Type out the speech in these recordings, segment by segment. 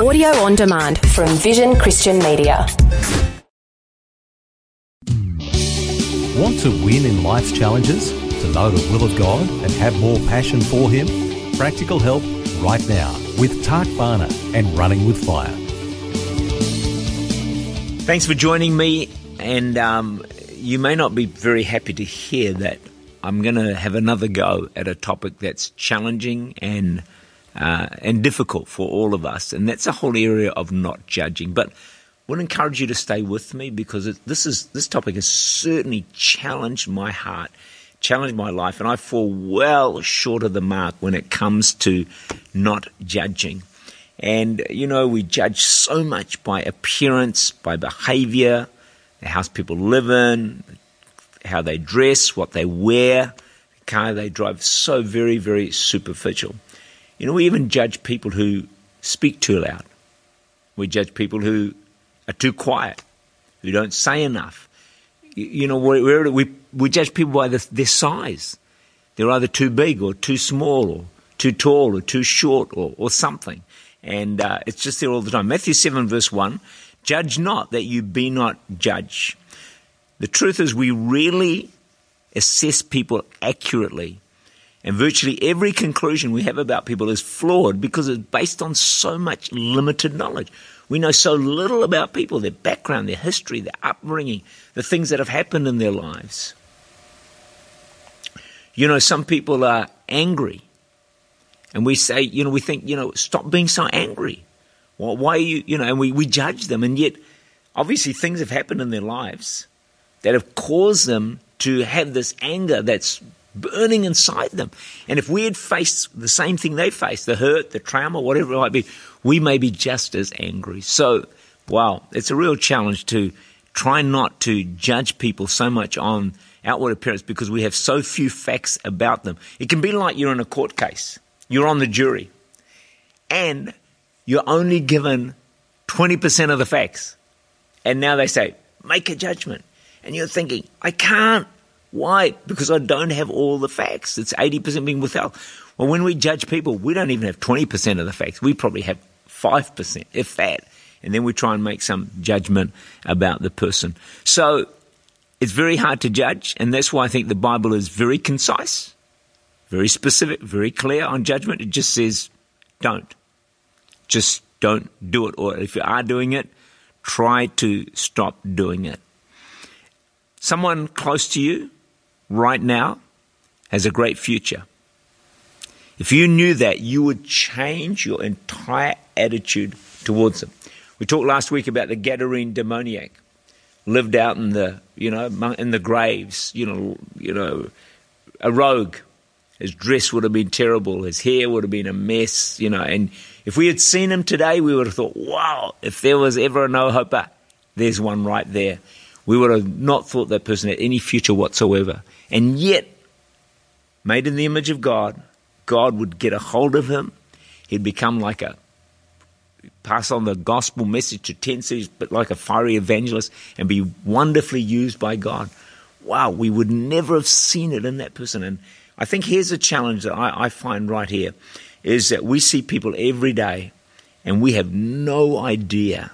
Audio on demand from Vision Christian Media. Want to win in life's challenges? To know the will of God and have more passion for Him? Practical help right now with Tak Bhana and Running with Fire. Thanks for joining me. And um, you may not be very happy to hear that I'm going to have another go at a topic that's challenging and uh, and difficult for all of us, and that's a whole area of not judging. But I would encourage you to stay with me because it, this is this topic has certainly challenged my heart, challenged my life, and I fall well short of the mark when it comes to not judging. And you know, we judge so much by appearance, by behavior, the house people live in, how they dress, what they wear, the car they drive. So very, very superficial. You know, we even judge people who speak too loud. We judge people who are too quiet, who don't say enough. You, know, we, we, we judge people by the, their size. They're either too big or too small or too tall or too short or, or something. And uh, it's just there all the time. Matthew 7, verse 1 Judge not that you be not judged. The truth is, we really assess people accurately and virtually every conclusion we have about people is flawed because it's based on so much limited knowledge. We know so little about people, their background, their history, their upbringing, the things that have happened in their lives. You know, some people are angry. And we say, you know, we think, you know, stop being so angry. Well, why are you, you know, and we, we judge them. And yet, obviously, things have happened in their lives that have caused them to have this anger that's burning inside them. And if we had faced the same thing they faced, the hurt, the trauma, whatever it might be, we may be just as angry. So, wow, it's a real challenge to try not to judge people so much on outward appearance because we have so few facts about them. It can be like you're in a court case, you're on the jury, and you're only given 20% of the facts. And now they say, make a judgment. And you're thinking, I can't. Why? Because I don't have all the facts. It's 80% being withheld. Well, when we judge people, we don't even have 20% of the facts. We probably have 5%, if that. And then we try and make some judgment about the person. So it's very hard to judge, and that's why I think the Bible is very concise, very specific, very clear on judgment. It just says, don't. Just don't do it. Or if you are doing it, try to stop doing it. Someone close to you right now has a great future. If you knew that, you would change your entire attitude towards them. We talked last week about the Gadarene demoniac, lived out in the you know in the graves. You know, you know, a rogue. His dress would have been terrible. His hair would have been a mess. You know, and if we had seen him today, we would have thought, "Wow! If there was ever a no hoper, there's one right there." We would have not thought that person had any future whatsoever. And yet, made in the image of God, God would get a hold of him. He'd become like a pass on the gospel message to 10 cities, but like a fiery evangelist and be wonderfully used by God. Wow, we would never have seen it in that person. And I think here's a challenge that I, I find right here is that we see people every day and we have no idea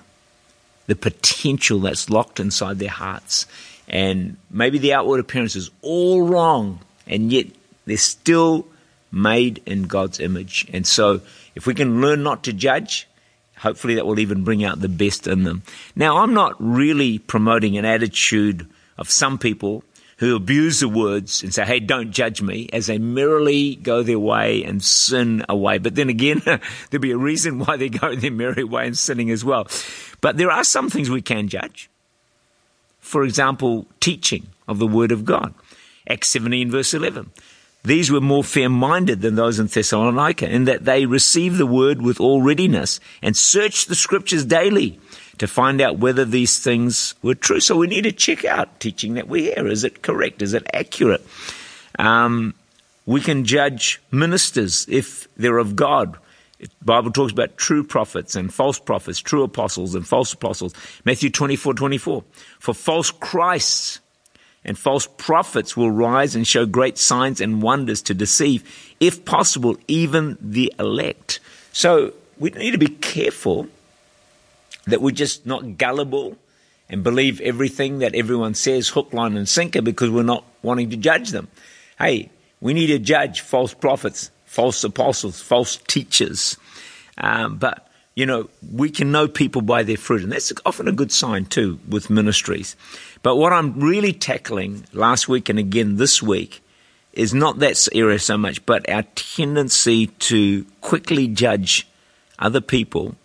the potential that's locked inside their hearts and maybe the outward appearance is all wrong, and yet they're still made in God's image. And so, if we can learn not to judge, hopefully that will even bring out the best in them. Now, I'm not really promoting an attitude of some people who abuse the words and say, hey, don't judge me, as they merrily go their way and sin away. But then again, there'll be a reason why they go their merry way and sinning as well. But there are some things we can judge for example, teaching of the Word of God. Acts 17, verse 11. These were more fair minded than those in Thessalonica, in that they received the Word with all readiness and searched the Scriptures daily to find out whether these things were true. So we need to check out teaching that we hear. Is it correct? Is it accurate? Um, we can judge ministers if they're of God the Bible talks about true prophets and false prophets, true apostles and false apostles. Matthew 24, 24. For false Christs and false prophets will rise and show great signs and wonders to deceive, if possible, even the elect. So we need to be careful that we're just not gullible and believe everything that everyone says, hook, line, and sinker, because we're not wanting to judge them. Hey, we need to judge false prophets, false apostles, false teachers. Um, but, you know, we can know people by their fruit, and that's often a good sign too with ministries. But what I'm really tackling last week and again this week is not that area so much, but our tendency to quickly judge other people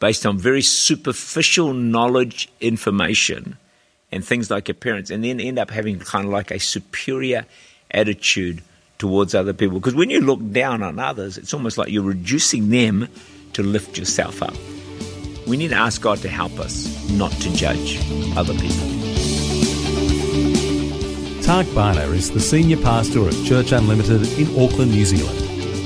based on very superficial knowledge, information, and things like appearance, and then end up having kind of like a superior attitude towards other people. Because when you look down on others, it's almost like you're reducing them to lift yourself up. We need to ask God to help us not to judge other people. Tak Bhana is the senior pastor of Church Unlimited in Auckland, New Zealand.